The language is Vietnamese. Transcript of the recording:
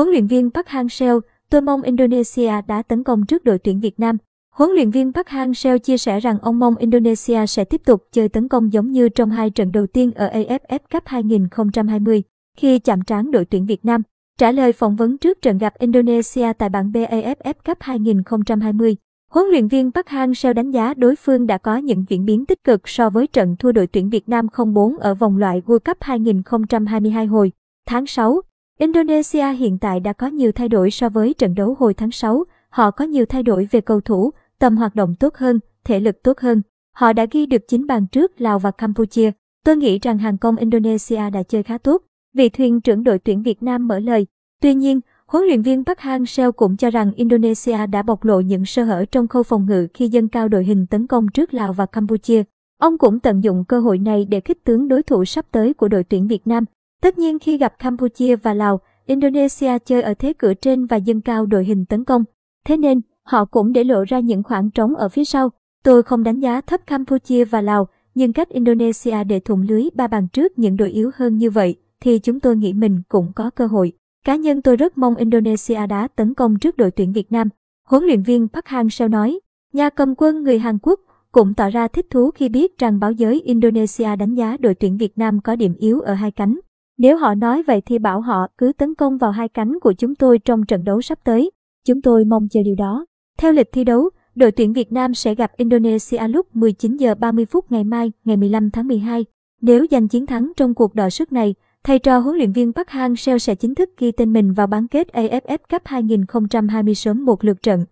Huấn luyện viên Park Hang-seo, tôi mong Indonesia đã tấn công trước đội tuyển Việt Nam. Huấn luyện viên Park Hang-seo chia sẻ rằng ông mong Indonesia sẽ tiếp tục chơi tấn công giống như trong hai trận đầu tiên ở AFF Cup 2020 khi chạm trán đội tuyển Việt Nam. Trả lời phỏng vấn trước trận gặp Indonesia tại bảng B AFF Cup 2020, huấn luyện viên Park Hang-seo đánh giá đối phương đã có những chuyển biến tích cực so với trận thua đội tuyển Việt Nam 0-4 ở vòng loại World Cup 2022 hồi tháng 6. Indonesia hiện tại đã có nhiều thay đổi so với trận đấu hồi tháng 6. Họ có nhiều thay đổi về cầu thủ, tầm hoạt động tốt hơn, thể lực tốt hơn. Họ đã ghi được 9 bàn trước Lào và Campuchia. Tôi nghĩ rằng hàng công Indonesia đã chơi khá tốt. Vị thuyền trưởng đội tuyển Việt Nam mở lời. Tuy nhiên, huấn luyện viên Park Hang-seo cũng cho rằng Indonesia đã bộc lộ những sơ hở trong khâu phòng ngự khi dâng cao đội hình tấn công trước Lào và Campuchia. Ông cũng tận dụng cơ hội này để khích tướng đối thủ sắp tới của đội tuyển Việt Nam. Tất nhiên khi gặp Campuchia và Lào, Indonesia chơi ở thế cửa trên và dâng cao đội hình tấn công. Thế nên, họ cũng để lộ ra những khoảng trống ở phía sau. Tôi không đánh giá thấp Campuchia và Lào, nhưng cách Indonesia để thủng lưới ba bàn trước những đội yếu hơn như vậy, thì chúng tôi nghĩ mình cũng có cơ hội. Cá nhân tôi rất mong Indonesia đá tấn công trước đội tuyển Việt Nam. Huấn luyện viên Park Hang-seo nói, nhà cầm quân người Hàn Quốc cũng tỏ ra thích thú khi biết rằng báo giới Indonesia đánh giá đội tuyển Việt Nam có điểm yếu ở hai cánh. Nếu họ nói vậy thì bảo họ cứ tấn công vào hai cánh của chúng tôi trong trận đấu sắp tới. Chúng tôi mong chờ điều đó. Theo lịch thi đấu, đội tuyển Việt Nam sẽ gặp Indonesia lúc 19 giờ 30 phút ngày mai, ngày 15 tháng 12. Nếu giành chiến thắng trong cuộc đọ sức này, thầy trò huấn luyện viên Park Hang-seo sẽ chính thức ghi tên mình vào bán kết AFF Cup 2020 sớm một lượt trận.